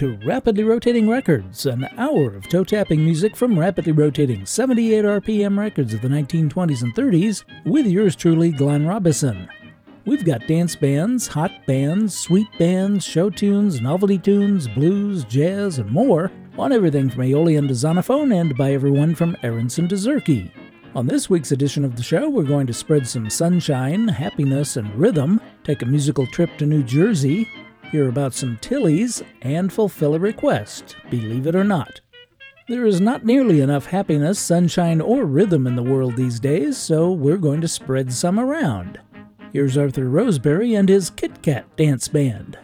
To Rapidly Rotating Records, an hour of toe tapping music from rapidly rotating 78 RPM records of the 1920s and 30s, with yours truly, Glenn Robison. We've got dance bands, hot bands, sweet bands, show tunes, novelty tunes, blues, jazz, and more on everything from Aeolian to Zonophone and by everyone from Aaronson to Zurke. On this week's edition of the show, we're going to spread some sunshine, happiness, and rhythm, take a musical trip to New Jersey, hear about some Tillies, and fulfill a request, believe it or not. There is not nearly enough happiness, sunshine, or rhythm in the world these days, so we're going to spread some around. Here's Arthur Rosebery and his Kit Kat Dance Band.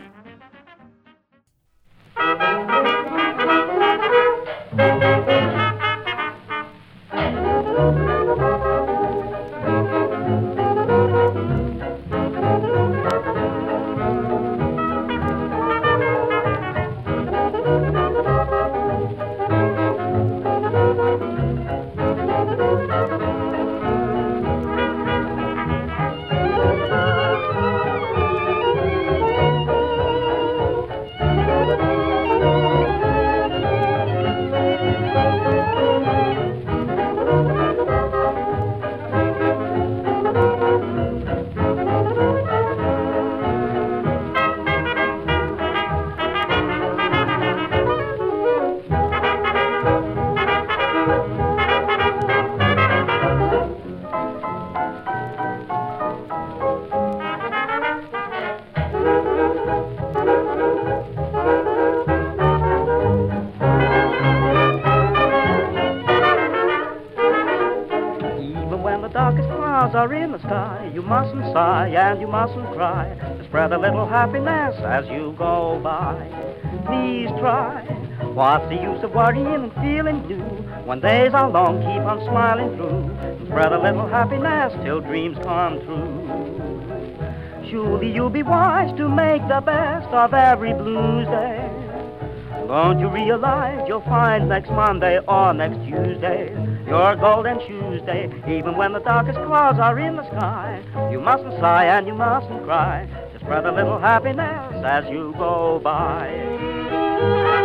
And you mustn't cry. Spread a little happiness as you go by. Please try. What's the use of worrying and feeling blue? When days are long, keep on smiling through. Spread a little happiness till dreams come true. Surely you'll be wise to make the best of every blues day. Don't you realize you'll find next Monday or next Tuesday your golden Tuesday, even when the darkest clouds are in the sky. You mustn't sigh and you mustn't cry. Just spread a little happiness as you go by.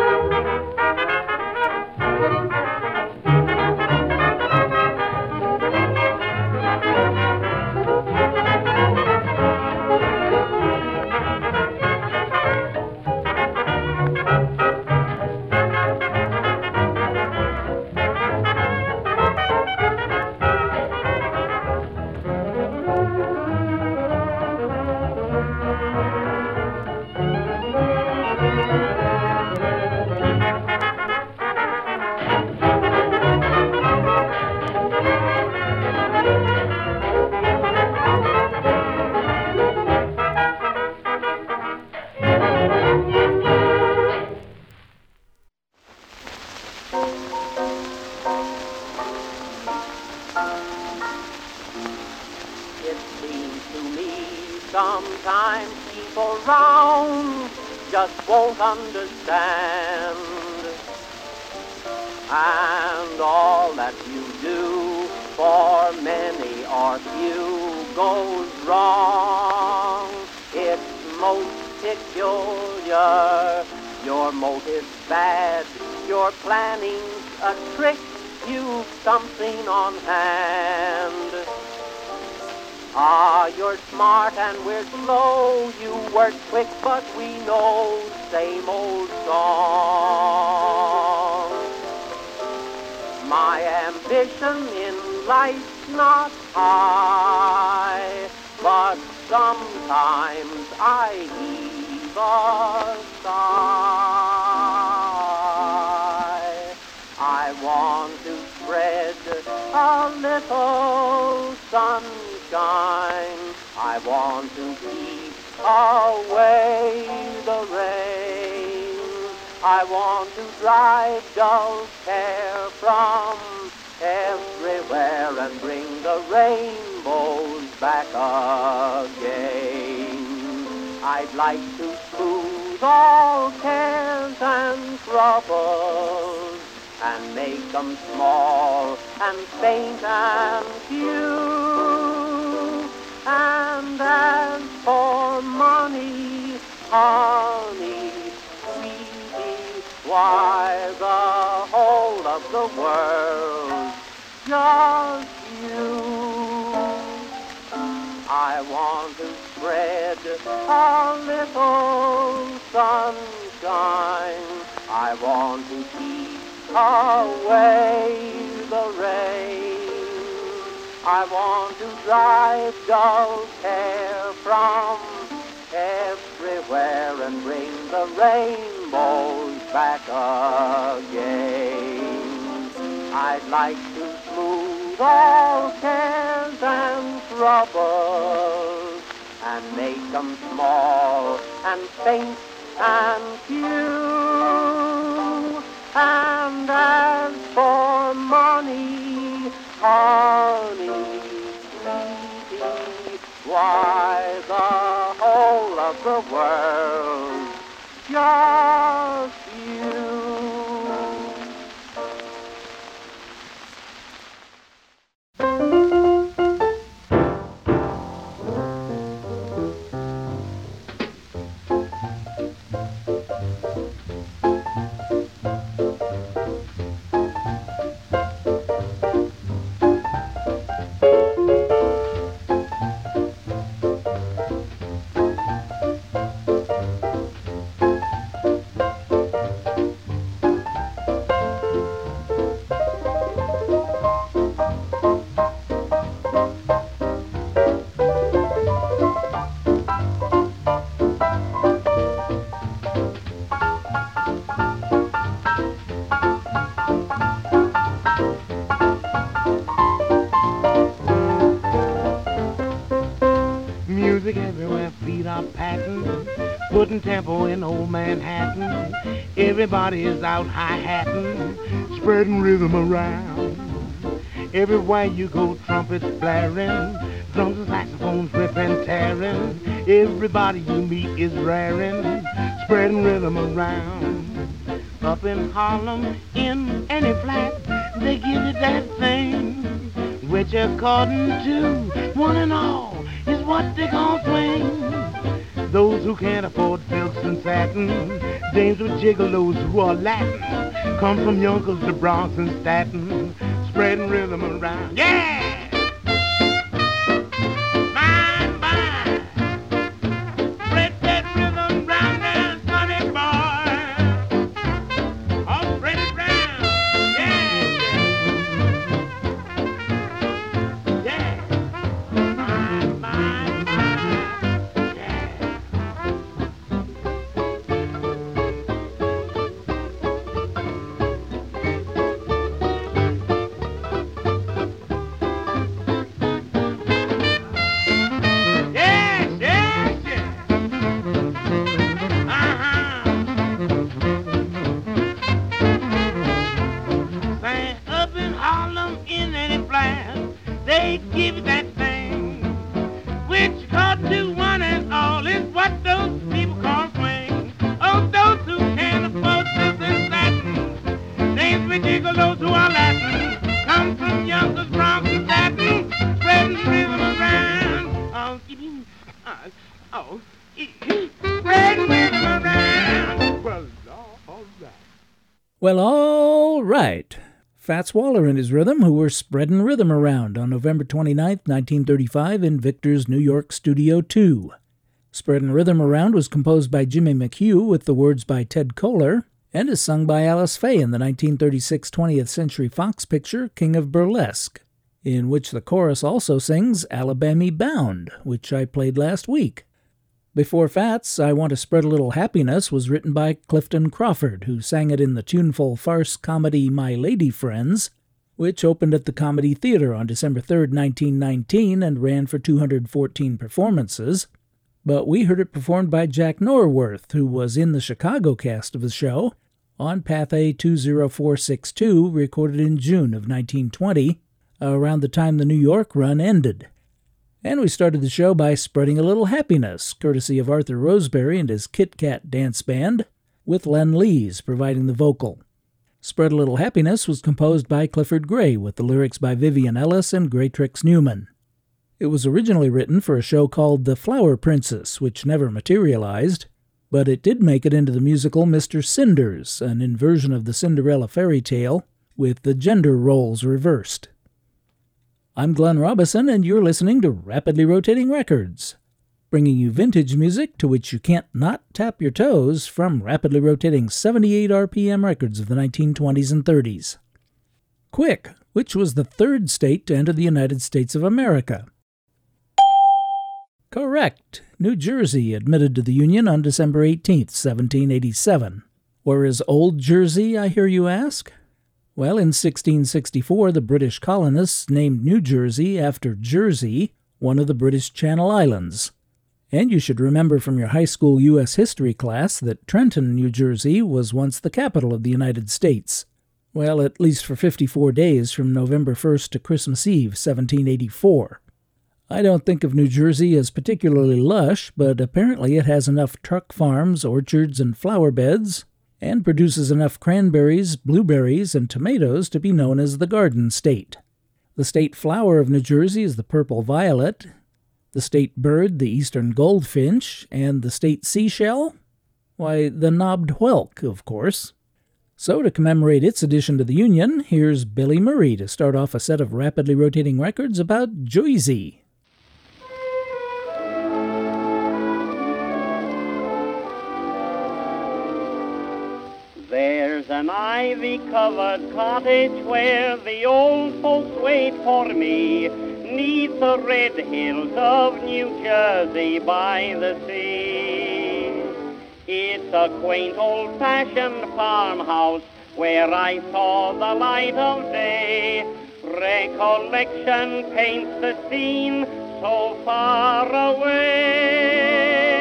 Understand. And all that you do for many or few goes wrong. It's most peculiar. Your motive's bad. Your planning's a trick. You've something on hand. Ah, you're smart and we're slow. You work quick, but we know same old song. My ambition in life's not high, but sometimes I heave a sigh. I want to spread a little sunshine. I want to keep away the rain. I want to drive dull care from everywhere and bring the rainbows back again. I'd like to smooth all cares and troubles and make them small and faint and few. And as for money, honey, sweet Why, the whole of the world, just you. I want to spread a little sunshine. I want to keep away the rain. I want to drive dull care from everywhere and bring the rainbows back again. I'd like to smooth all cares and troubles and make them small and faint and few. And as for money, honey, sweetie, why the whole of the world, just tempo in old Manhattan. Everybody is out hi-hatting, spreading rhythm around. Everywhere you go, trumpets blaring, drums and saxophones ripping, tearing. Everybody you meet is raring, spreading rhythm around. Up in Harlem, in any flat, they give you that thing, which according to one and all is what they gon' swing. Those who can't afford and satin. Dames with gigolos who are Latin. Come from Yonkers to Bronx and Staten. Spreading rhythm around. Yeah! Well, all right. Fats Waller and his rhythm, who were spreading rhythm around on November 29, 1935, in Victor's New York Studio 2. Spreading Rhythm Around was composed by Jimmy McHugh with the words by Ted Koehler and is sung by Alice Faye in the 1936 20th Century Fox picture King of Burlesque, in which the chorus also sings Alabamy Bound, which I played last week. Before Fats, I Want to Spread a Little Happiness was written by Clifton Crawford, who sang it in the tuneful farce comedy My Lady Friends, which opened at the Comedy Theater on December 3, 1919, and ran for 214 performances. But we heard it performed by Jack Norworth, who was in the Chicago cast of the show, on Pathé 20462, recorded in June of 1920, around the time the New York run ended. And we started the show by spreading a little happiness, courtesy of Arthur Rosebery and his Kit Kat Dance Band, with Len Lees providing the vocal. Spread a Little Happiness was composed by Clifford Grey with the lyrics by Vivian Ellis and Greatrex Newman. It was originally written for a show called The Flower Princess, which never materialized. but it did make it into the musical Mr. Cinders, an inversion of the Cinderella fairy tale, with the gender roles reversed. I'm Glenn Robison, and you're listening to Rapidly Rotating Records, bringing you vintage music to which you can't not tap your toes from rapidly rotating 78 RPM records of the 1920s and 30s. Quick, which was the third state to enter the United States of America? Correct. New Jersey admitted to the Union on December 18, 1787. Where is Old Jersey, I hear you ask? Well, in 1664, the British colonists named New Jersey after Jersey, one of the British Channel Islands. And you should remember from your high school U.S. history class that Trenton, New Jersey, was once the capital of the United States. Well, at least for 54 days from November 1st to Christmas Eve, 1784. I don't think of New Jersey as particularly lush, but apparently it has enough truck farms, orchards, and flower beds, and produces enough cranberries, blueberries, and tomatoes to be known as the Garden State. The state flower of New Jersey is the purple violet, the state bird, the eastern goldfinch, and the state seashell? Why, the knobbed whelk, of course. So, to commemorate its addition to the Union, here's Billy Murray to start off a set of rapidly rotating records about Jersey. There's an ivy-covered cottage where the old folks wait for me, neath the red hills of New Jersey by the sea. It's a quaint old-fashioned farmhouse where I saw the light of day. Recollection paints the scene so far away.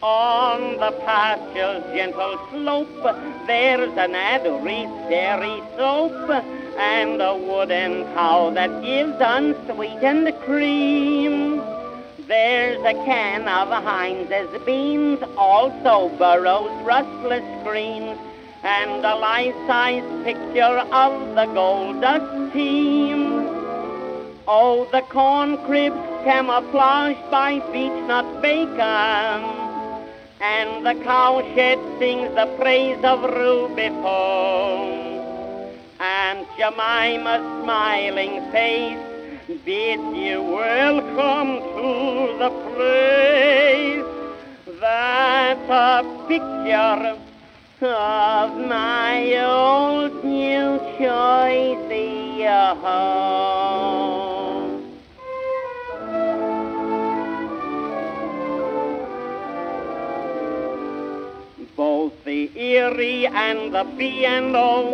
On the pasture's gentle slope, there's an adversary soap, and a wooden cow that gives unsweetened cream. There's a can of Heinz's beans, also Burroughs rustless greens, and a life-size picture of the gold dust team. Oh, the corn cribs camouflaged by beechnut bacon and the cowshed sings the praise of Ruby Foam. And Jemima's smiling face bids you welcome to the place. That's a picture of my old New Jersey home. The Erie and the B&O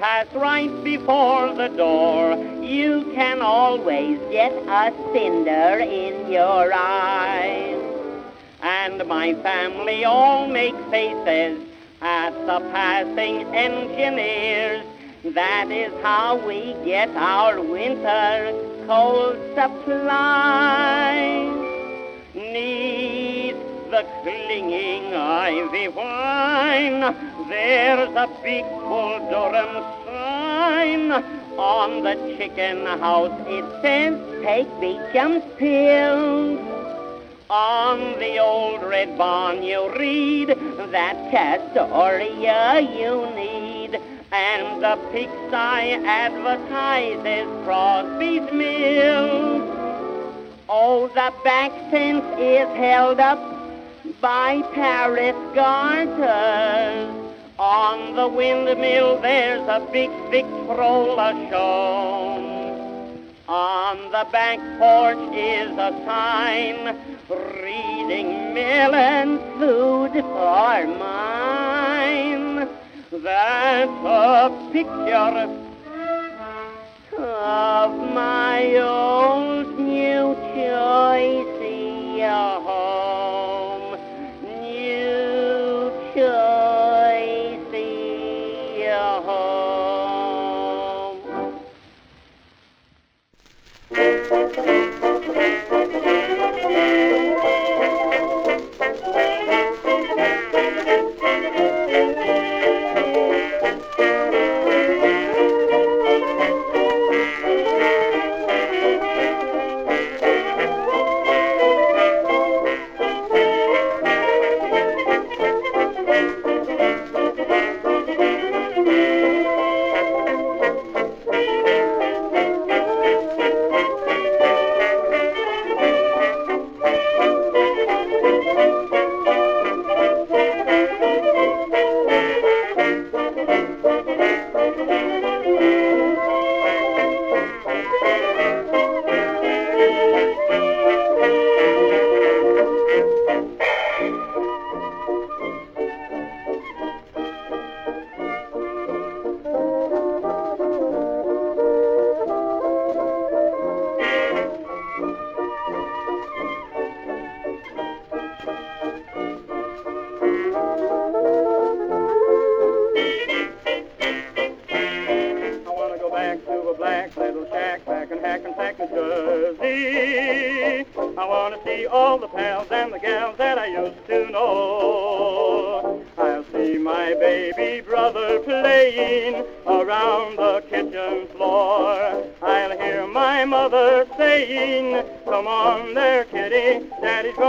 pass right before the door. You can always get a cinder in your eye. And my family all make faces at the passing engineers. That is how we get our winter coal supply. The clinging ivy vine. There's a big Bull Durham sign. On the chicken house it says, take Beecham's pills. On the old red barn you read that Castoria you need. And the pigsty advertises Crosby's Mills. Oh, the back fence is held up by Paris garters. On the windmill there's a big Victrola show. On the back porch is a sign reading mill and food for mine. That's a picture of my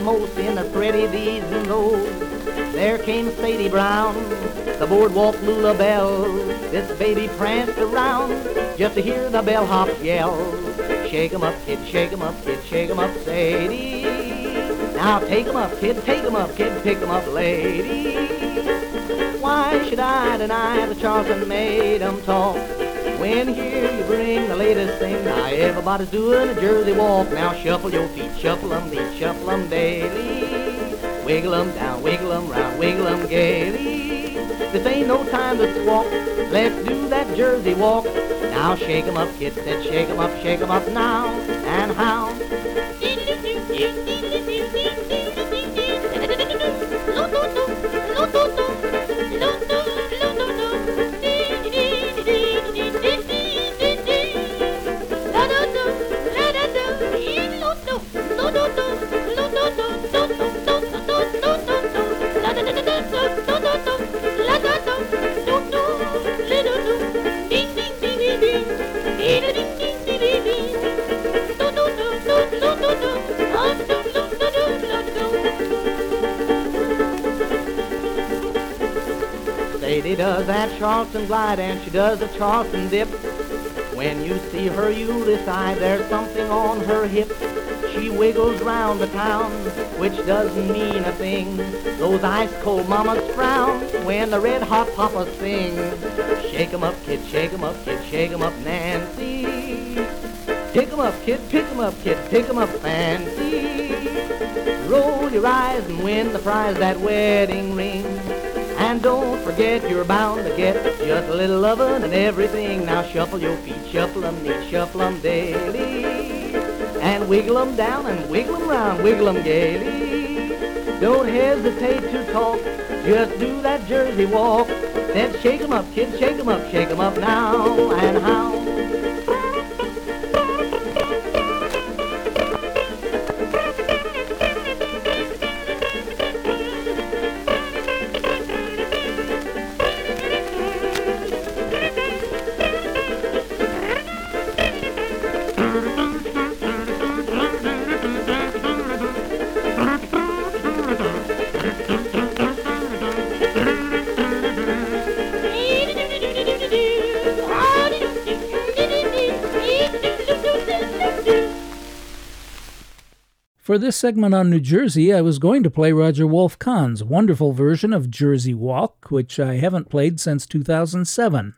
most in the pretty these and those. There came Sadie Brown, the boardwalk Lula Bell. This baby pranced around just to hear the bellhop yell. Shake 'em up, kid, shake 'em up, kid, shake 'em up, Sadie. Now take 'em up, kid, take 'em up, kid, pick 'em up, lady. Why should I deny the Charleston made 'em talk? When here you bring the latest thing, now everybody's doing a Jersey walk. Now shuffle your feet, shuffle shuffle 'em beat, shuffle 'em daily. Wiggle 'em down, wiggle wiggle 'em round, wiggle wiggle 'em gaily. This ain't no time to squawk, let's do that Jersey walk. Now shake 'em up, kids, said shake 'em up, shake 'em up now, Charleston glide and she does a Charleston dip. When you see her, you'll decide there's something on her hip. She wiggles round the town, which doesn't mean a thing. Those ice cold mamas frown when the red hot papas sing. Shake 'em up, kid, shake 'em up, kid, shake 'em up, Nancy. Pick 'em up, kid, pick 'em up, kid, pick 'em up, fancy. Roll your eyes and win the prize, that wedding ring. And don't forget you're bound to get just a little lovin' and everything. Now shuffle your feet, shuffle 'em neat, shuffle 'em daily. And wiggle 'em down and wiggle 'em round, wiggle 'em gaily. Don't hesitate to talk, just do that Jersey walk. Then shake 'em up, kids, shake 'em up, shake 'em up now For this segment on New Jersey, I was going to play Roger Wolf Kahn's wonderful version of Jersey Walk, which I haven't played since 2007.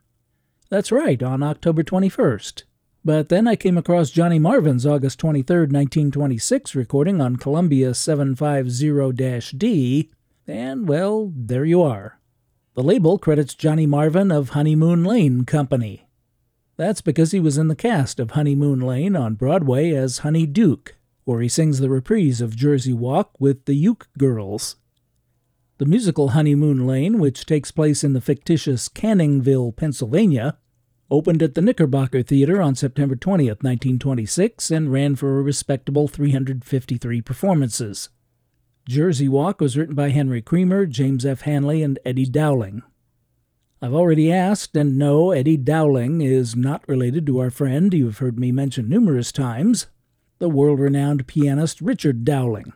That's right, on October 21st. But then I came across Johnny Marvin's August 23, 1926 recording on Columbia 750 D, and well, there you are. The label credits Johnny Marvin of Honeymoon Lane Company. That's because he was in the cast of Honeymoon Lane on Broadway as Honey Duke where he sings the reprise of Jersey Walk with the Uke Girls. The musical Honeymoon Lane, which takes place in the fictitious Canningville, Pennsylvania, opened at the Knickerbocker Theater on September 20, 1926, and ran for a respectable 353 performances. Jersey Walk was written by Henry Creamer, James F. Hanley, and Eddie Dowling. I've already asked, and no, Eddie Dowling is not related to our friend you've heard me mention numerous times, the world renowned pianist Richard Dowling.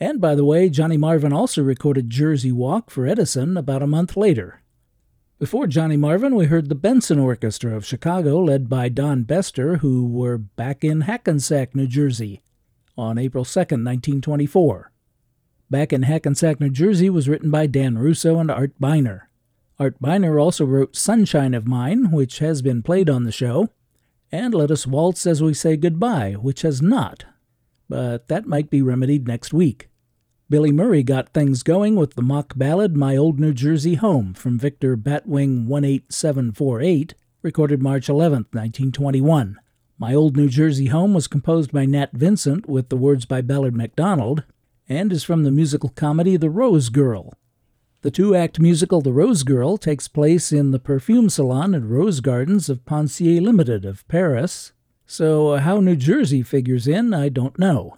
And by the way, Johnny Marvin also recorded Jersey Walk for Edison about a month later. Before Johnny Marvin, we heard the Benson Orchestra of Chicago, led by Don Bestor, who were back in Hackensack, New Jersey, on April 2, 1924. Back in Hackensack, New Jersey was written by Dan Russo and Art Biner. Art Biner also wrote Sunshine of Mine, which has been played on the show, and let us waltz as we say goodbye, which has not. But that might be remedied next week. Billy Murray got things going with the mock ballad My Old New Jersey Home from Victor Batwing 18748, recorded March 11, 1921. My Old New Jersey Home was composed by Nat Vincent with the words by Ballard MacDonald and is from the musical comedy The Rose Girl, the two act musical The Rose Girl takes place in the perfume salon and rose gardens of Pensier Limited of Paris, so uh, how New Jersey figures in, I don't know.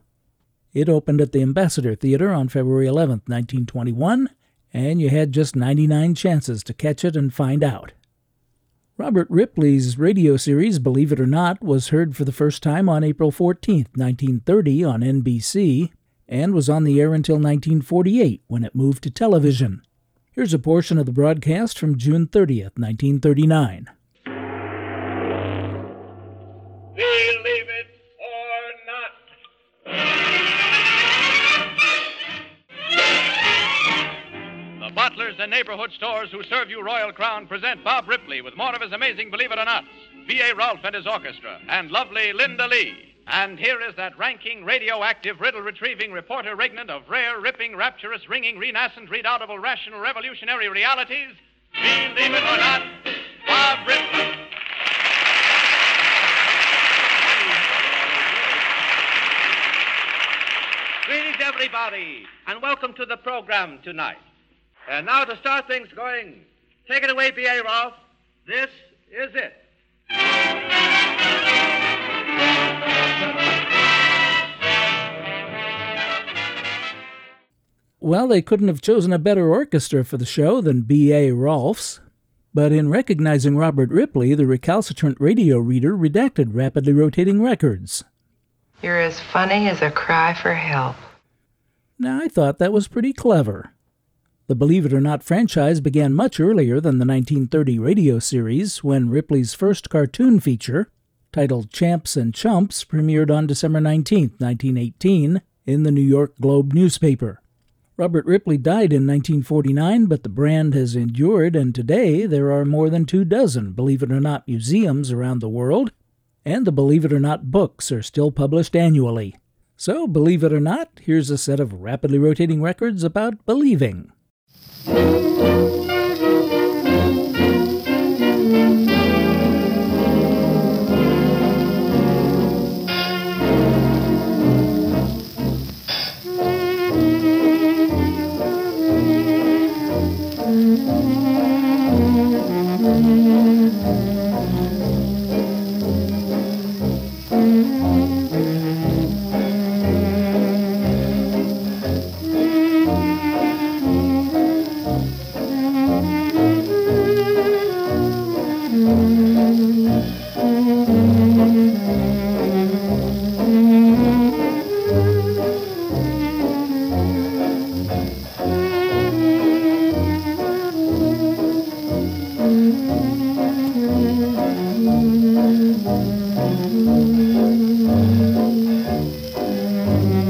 It opened at the Ambassador Theater on February 11, 1921, and you had just 99 chances to catch it and find out. Robert Ripley's radio series, Believe It or Not, was heard for the first time on April 14, 1930, on NBC, and was on the air until 1948 when it moved to television. Here's a portion of the broadcast from June 30th, 1939. Believe it or not. The butlers and neighborhood stores who serve you Royal Crown present Bob Ripley with more of his amazing Believe It or Not, B.A. Rolfe and his orchestra, and lovely Linda Lee. And here is that ranking, radioactive, riddle retrieving reporter regnant of rare, ripping, rapturous, ringing, renascent, redoubtable, rational, revolutionary realities. Believe it or not, Bob Ripley. Greetings, everybody, and welcome to the program tonight. And now to start things going, take it away, B.A. Rolfe. This is it. Well, they couldn't have chosen a better orchestra for the show than B.A. Rolfe's. But in recognizing Robert Ripley, the recalcitrant radio reader redacted rapidly rotating records. You're as funny as a cry for help. Now, I thought that was pretty clever. The Believe It or Not franchise began much earlier than the 1930 radio series when Ripley's first cartoon feature, titled Champs and Chumps, premiered on December 19, 1918, in the New York Globe newspaper. Robert Ripley died in 1949, but the brand has endured, and today there are more than two dozen Believe It or Not museums around the world, and the Believe It or Not books are still published annually. So, believe it or not, here's a set of rapidly rotating records about believing.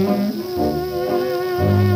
Believe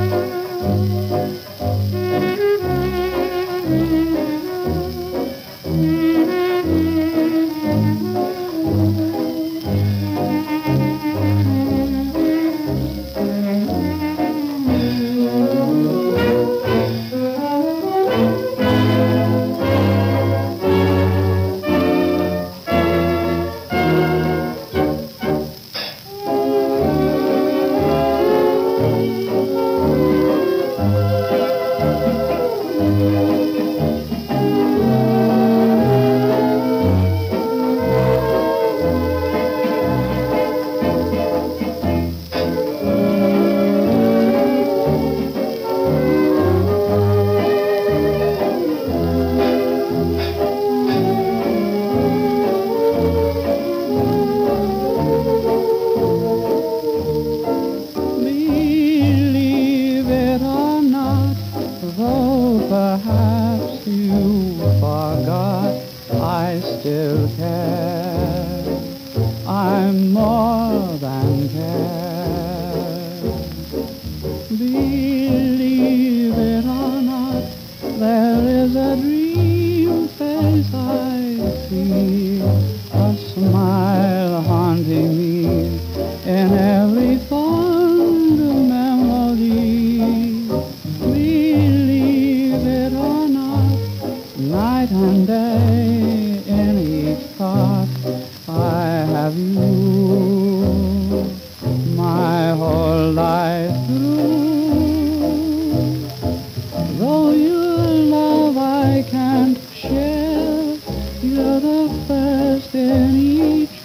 you're the first in each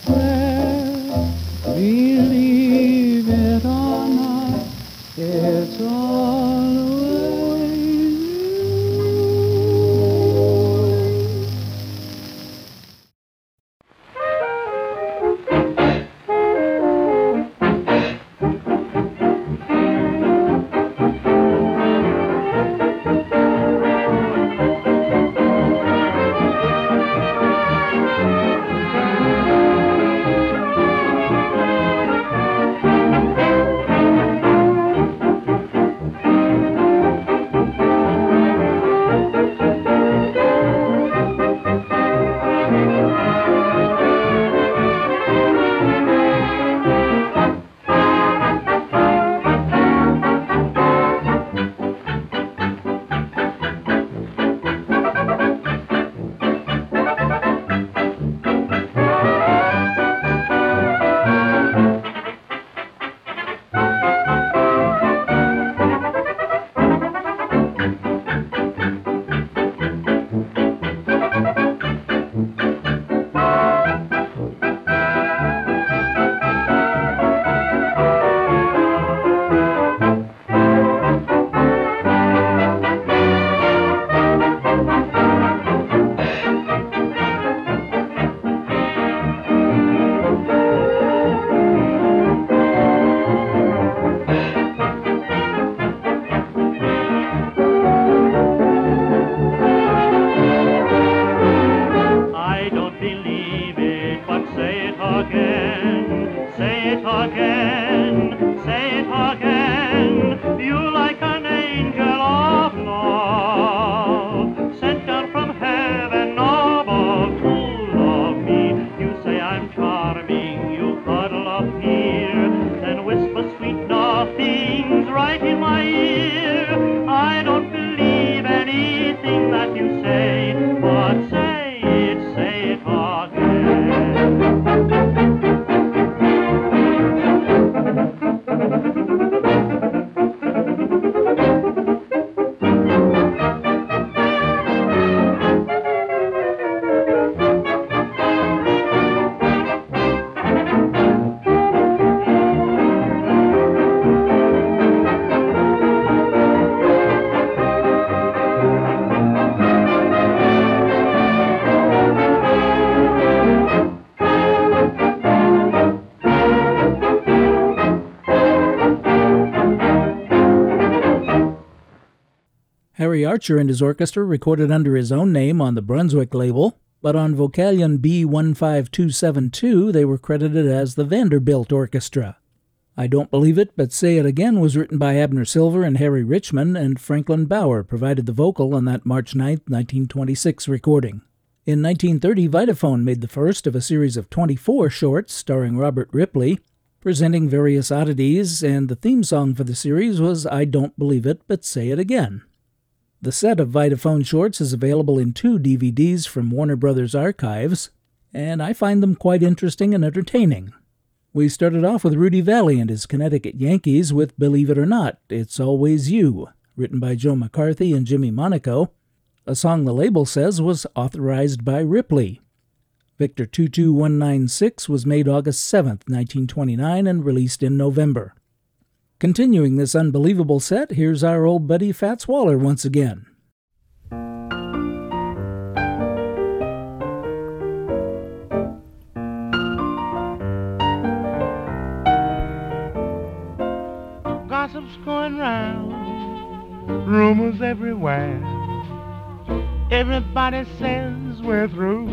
Archer and his orchestra recorded under his own name on the Brunswick label, but on Vocalion B15272 they were credited as the Vanderbilt Orchestra. I Don't Believe It, But Say It Again was written by Abner Silver and Harry Richman, and Franklyn Baur provided the vocal on that March 9, 1926 recording. In 1930, Vitaphone made the first of a series of 24 shorts starring Robert Ripley, presenting various oddities, and the theme song for the series was I Don't Believe It, But Say It Again. The set of Vitaphone shorts is available in two DVDs from Warner Brothers Archives, and I find them quite interesting and entertaining. We started off with Rudy Vallee and his Connecticut Yankees with Believe It or Not, It's Always You, written by Joe McCarthy and Jimmy Monaco, a song the label says was authorized by Ripley. Victor 22196 was made August 7, 1929, and released in November. Continuing this unbelievable set, here's our old buddy Fats Waller once again. gossip's going round, rumors everywhere. Everybody says we're through,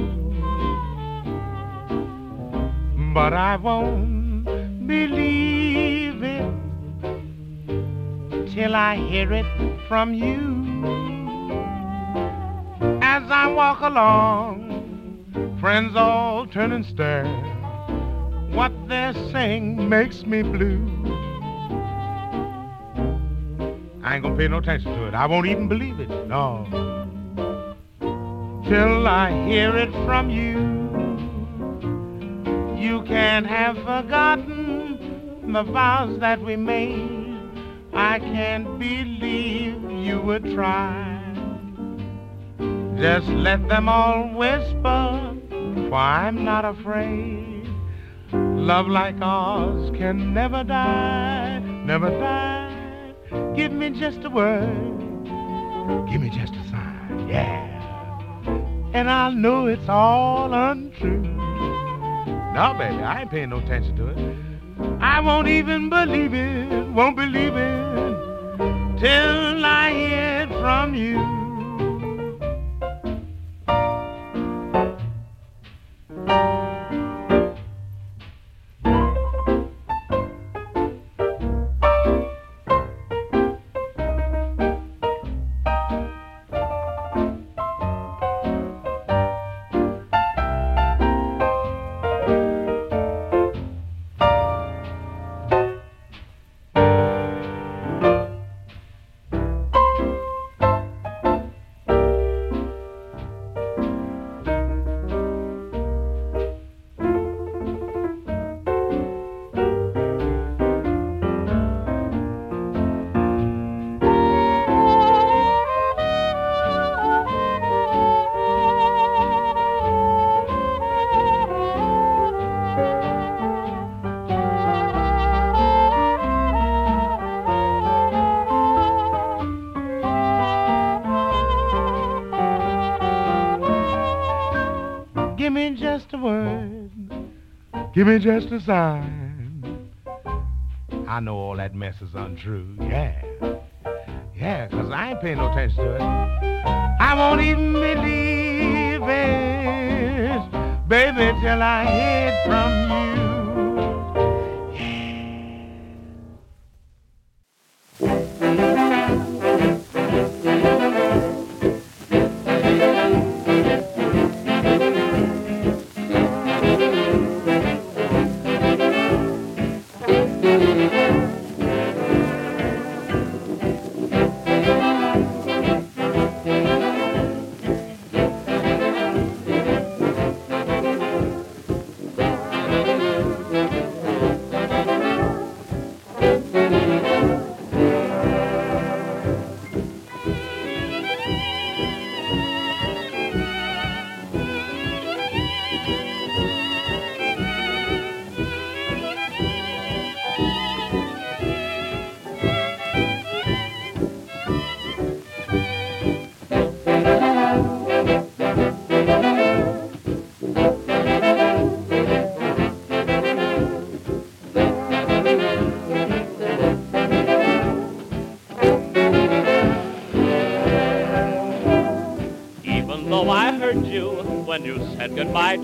but I won't believe it till I hear it from you. As I walk along, friends all turn and stare. What they're saying makes me blue. I ain't gonna pay no attention to it. I won't even believe it. No. Till I hear it from you. You can't have forgotten the vows that we made. I can't believe you would try. Just let them all whisper, for I'm not afraid. Love like ours can never die, never die. Give me just a word. Give me just a sign. Yeah. And I'll know it's all untrue. No, baby, I ain't paying no attention to it. I won't even believe it, won't believe it till I hear it from you. Just a word. Give me just a sign. I know all that mess is untrue. Yeah. Yeah, 'cause I ain't paying no attention to it. I won't even believe it, baby, till I hear it from you.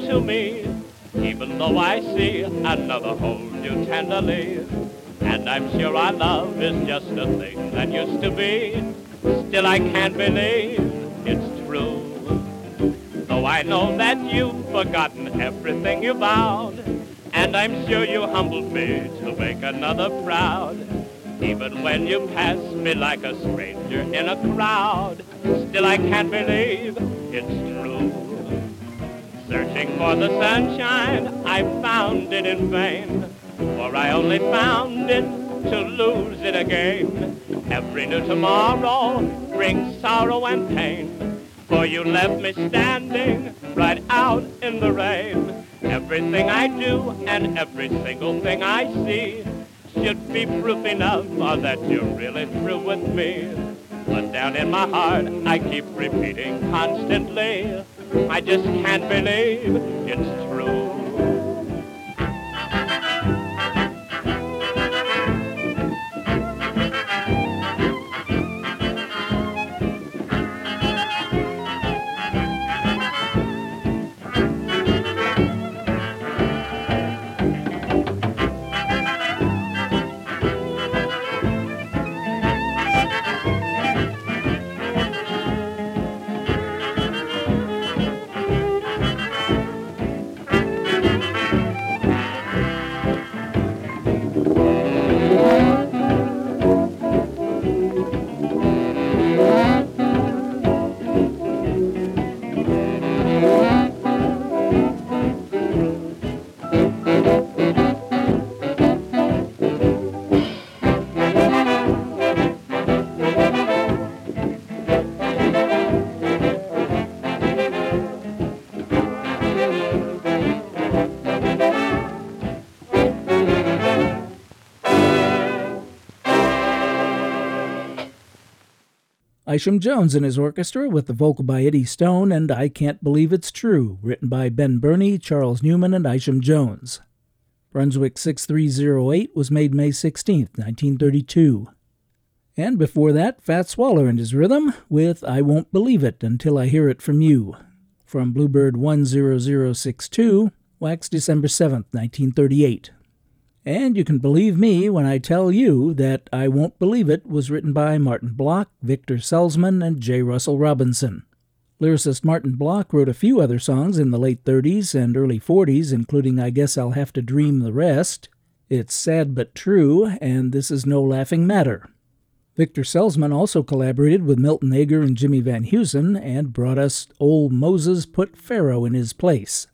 To me, even though I see another hold you tenderly, And I'm sure our love is just a thing that used to be. Still I can't believe it's true. Though I know that you've forgotten everything you vowed. And I'm sure you humbled me to make another proud. Even when you pass me like a stranger in a crowd, still I can't believe it's true. Searching for the sunshine, I found it in vain, for I only found it to lose it again. Every new tomorrow brings sorrow and pain, for you left me standing right out in the rain. Everything I do and every single thing I see should be proof enough that you're really through with me. But down in my heart, I keep repeating constantly, I just can't believe it's true. Isham Jones and his orchestra with the vocal by Eddie Stone and I Can't Believe It's True, written by Ben Bernie, Charles Newman, and Isham Jones. Brunswick 6308 was made May 16, 1932. And before that, Fat Waller and his rhythm with I Won't Believe It Until I Hear It From You, from Bluebird 10062, wax December 7, 1938. And you can believe me when I tell you that I Won't Believe It was written by Martin Block, Victor Selzman, and J. Russell Robinson. Lyricist Martin Block wrote a few other songs in the late 30s and early 40s, including I Guess I'll Have to Dream the Rest, It's Sad But True, and This Is No Laughing Matter. Victor Selzman also collaborated with Milton Ager and Jimmy Van Heusen and brought us Old Moses Put Pharaoh in His Place.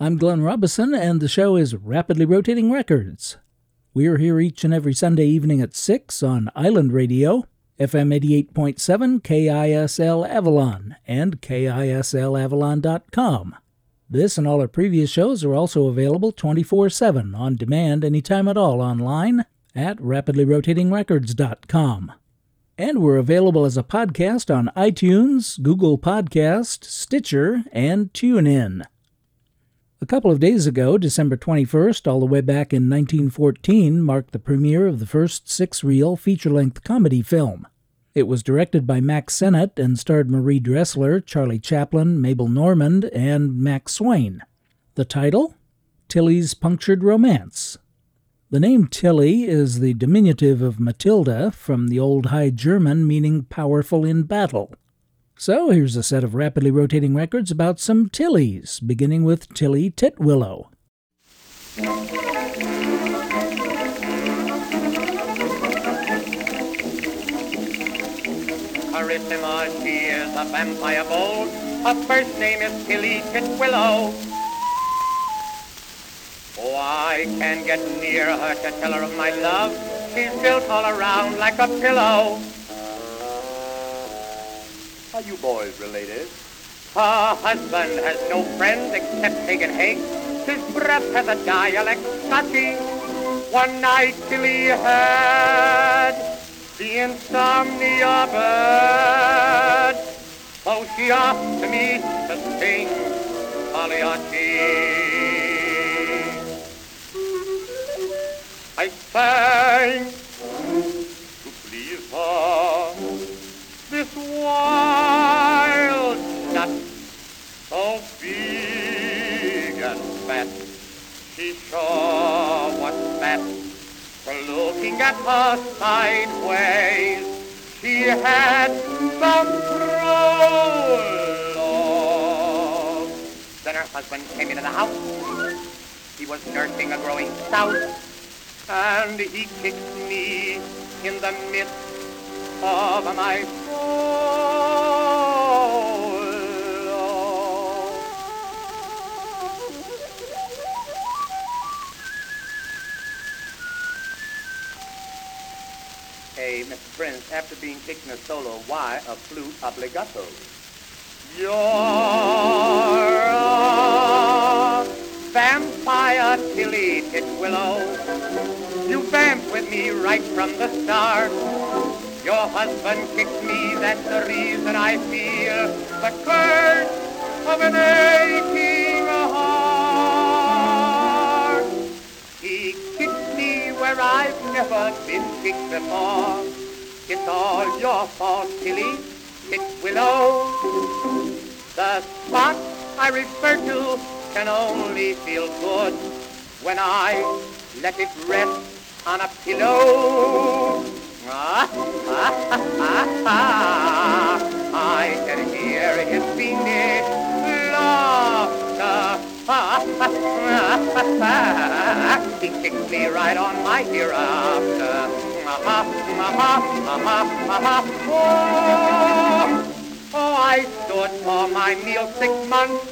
I'm Glenn Robison, and the show is Rapidly Rotating Records. We're here each and every Sunday evening at 6 on Island Radio, FM 88.7 KISL Avalon, and KISLAvalon.com. This and all our previous shows are also available 24 7 on demand anytime at all online at rapidlyrotatingrecords.com. And we're available as a podcast on iTunes, Google Podcast, Stitcher, and TuneIn. A couple of days ago, December 21st, all the way back in 1914, marked the premiere of the first six reel feature length comedy film. It was directed by Mack Sennett and starred Marie Dressler, Charlie Chaplin, Mabel Normand, and Mack Swain. The title? Tillie's Punctured Romance. The name Tilly is the diminutive of Matilda from the Old High German meaning powerful in battle. So here's a set of rapidly rotating records about some Tillies, beginning with Tilly Titwillow. Carissima, she is a vampire bold. Her first name is Tilly Titwillow. Oh, I can't get near her to tell her of my love. She's built all around like a pillow. Are you boys related? Her husband has no friends except Haig and Haig. His breath has a dialect Scotchy. One night Tilly had the insomnia bird. So she asked me to sing Pagliacci. I sang to please her this wild nut, so big and fat, she sure was fat For looking at her sideways. She had some prologue. Then her husband came into the house. He was nursing a growing souse, and he kicked me in the midst of my Prince, after being kicked in a solo, why a flute obligato? You're a vampire, Tilly Titwillow. You vamped with me right from the start. Your husband kicked me, that's the reason I feel the curse of an aching heart. He kicked me where I've never been kicked before. It's all your fault, Tilly. It's Willow. The spot I refer to can only feel good when I let it rest on a pillow. Ah, ah, ah, ah, I can hear his fiendish laughter. Ah, ah, ah, ah, he kicks me right on my hereafter. Ah, ah, ah, ah, ah, ah, oh, oh, I stood for my meal six months.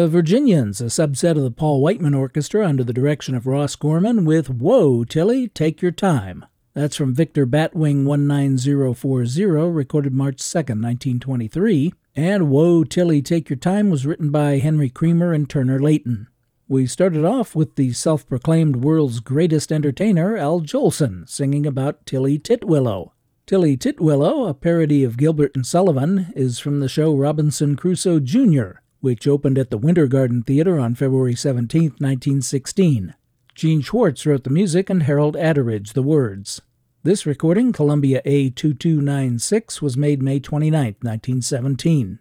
The Virginians, a subset of the Paul Whiteman Orchestra under the direction of Ross Gorman, with Whoa, Tilly, Take Your Time. That's from Victor Batwing 19040, recorded March 2, 1923. And Whoa, Tilly, Take Your Time was written by Henry Creamer and Turner Layton. We started off with the self proclaimed world's greatest entertainer, Al Jolson, singing about Tilly Titwillow. Tilly Titwillow, a parody of Gilbert and Sullivan, is from the show Robinson Crusoe Jr., which opened at the Winter Garden Theater on February 17, 1916. Gene Schwartz wrote the music and Harold Atteridge the words. This recording, Columbia A2296, was made May 29, 1917.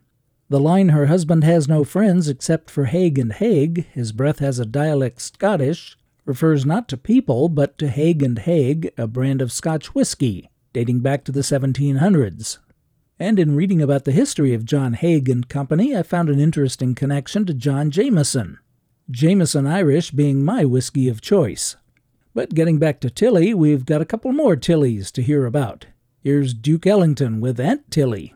The line Her husband has no friends except for Haig and Haig, his breath has a dialect Scottish, refers not to people but to Haig and Haig, a brand of Scotch whiskey dating back to the 1700s. And in reading about the history of John Haig and Company, I found an interesting connection to John Jameson. Jameson Irish being my whiskey of choice. But getting back to Tilly, we've got a couple more Tillys to hear about. Here's Duke Ellington with Aunt Tilly.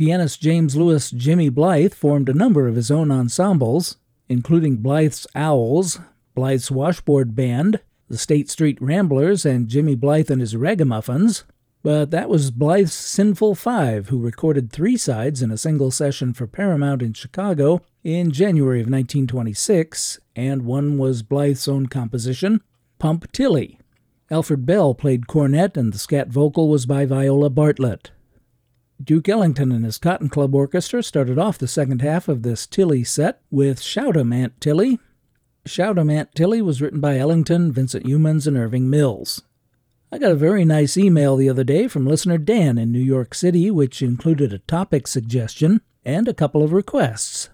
Pianist James Lewis Jimmy Blythe formed a number of his own ensembles, including Blythe's Owls, Blythe's Washboard Band, the State Street Ramblers, and Jimmy Blythe and his Ragamuffins. But that was Blythe's Sinful Five, who recorded three sides in a single session for Paramount in Chicago in January of 1926, and one was Blythe's own composition, Pump Tilly. Alfred Bell played cornet, and the scat vocal was by Viola Bartlett. Duke Ellington and his Cotton Club Orchestra started off the second half of this Tilly set with Shout 'em Aunt Tilly. Shout 'em Aunt Tilly was written by Ellington, Vincent Youmans, and Irving Mills. I got a very nice email the other day from listener Dan in New York City, which included a topic suggestion and a couple of requests.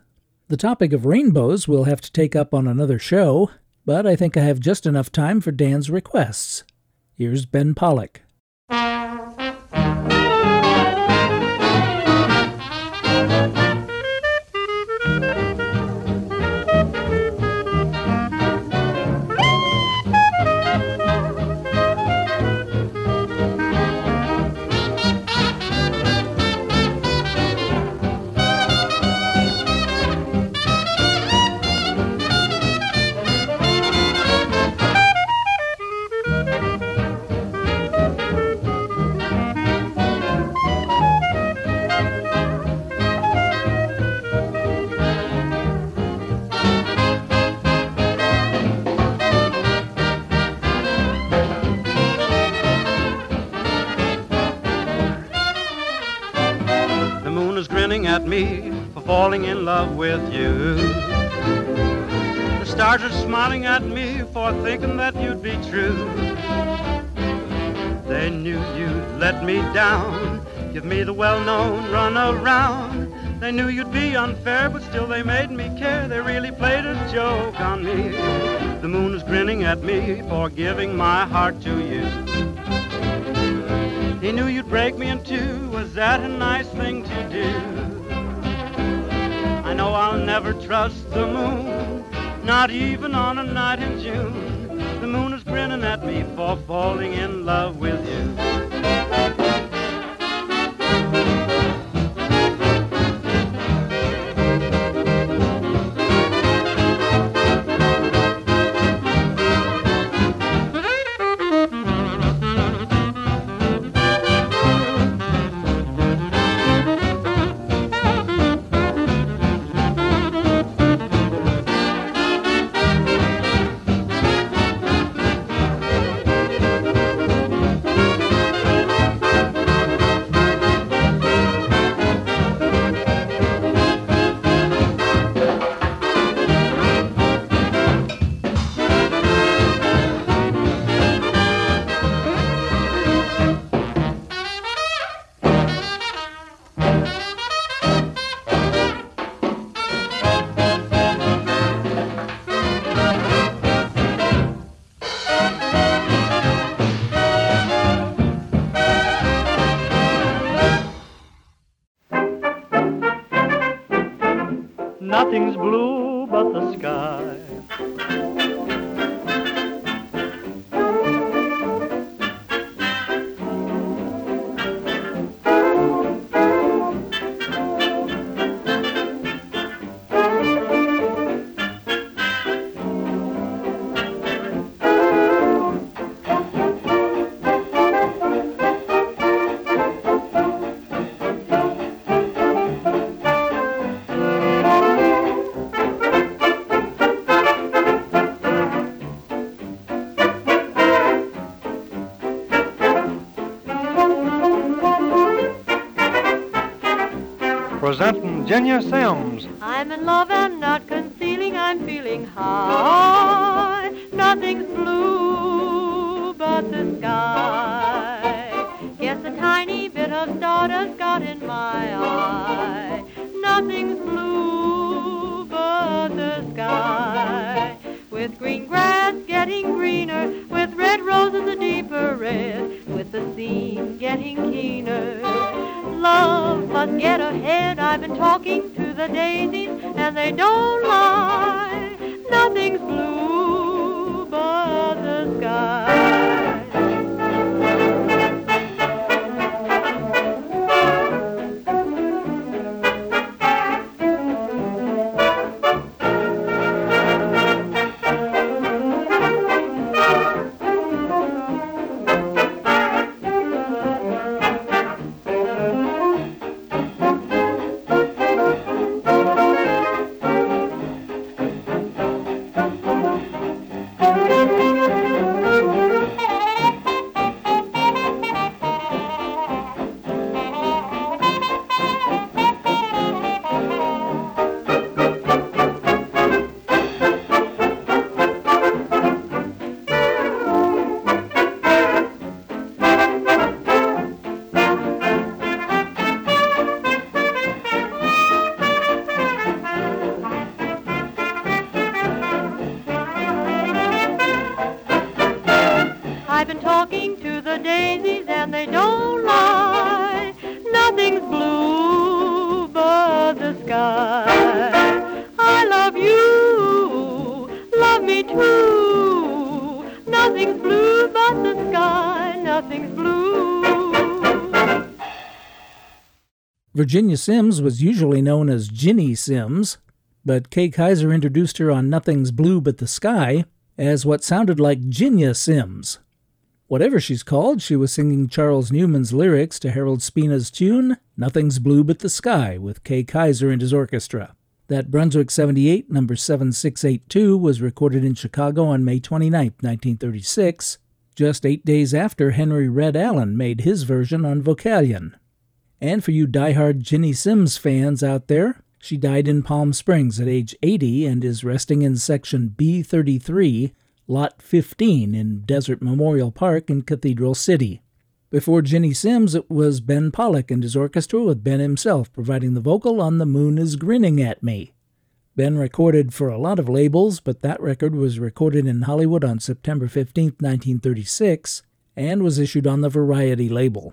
The topic of rainbows we'll have to take up on another show, but I think I have just enough time for Dan's requests. Here's Ben Pollack. Falling in love with you. The stars are smiling at me for thinking that you'd be true. They knew you'd let me down, give me the well-known run around. They knew you'd be unfair, but still they made me care. They really played a joke on me. The moon is grinning at me for giving my heart to you. He knew you'd break me in two. Was that a nice thing to do? I know I'll never trust the moon, not even on a night in June. The moon is grinning at me for falling in love with you. The daisies and they don't lie. Nothing's blue but the sky. I love you, love me too. Nothing's blue but the sky. Nothing's blue. Virginia Sims was usually known as Ginny Sims, but Kay Kyser introduced her on Nothing's Blue But the Sky as what sounded like Ginya Sims. Whatever she's called, she was singing Charles Newman's lyrics to Harold Spina's tune, Nothing's Blue But the Sky, with Kay Kyser and his orchestra. That Brunswick 78, number 7682, was recorded in Chicago on May 29, 1936, just eight days after Henry Red Allen made his version on Vocalion. And for you die-hard Ginny Sims fans out there, she died in Palm Springs at age 80 and is resting in section B33, Lot 15 in Desert Memorial Park in Cathedral City. Before Ginny Sims, it was Ben Pollack and his orchestra, with Ben himself providing the vocal on The Moon is Grinning at Me. Ben recorded for a lot of labels, but that record was recorded in Hollywood on September 15, 1936, and was issued on the Variety label.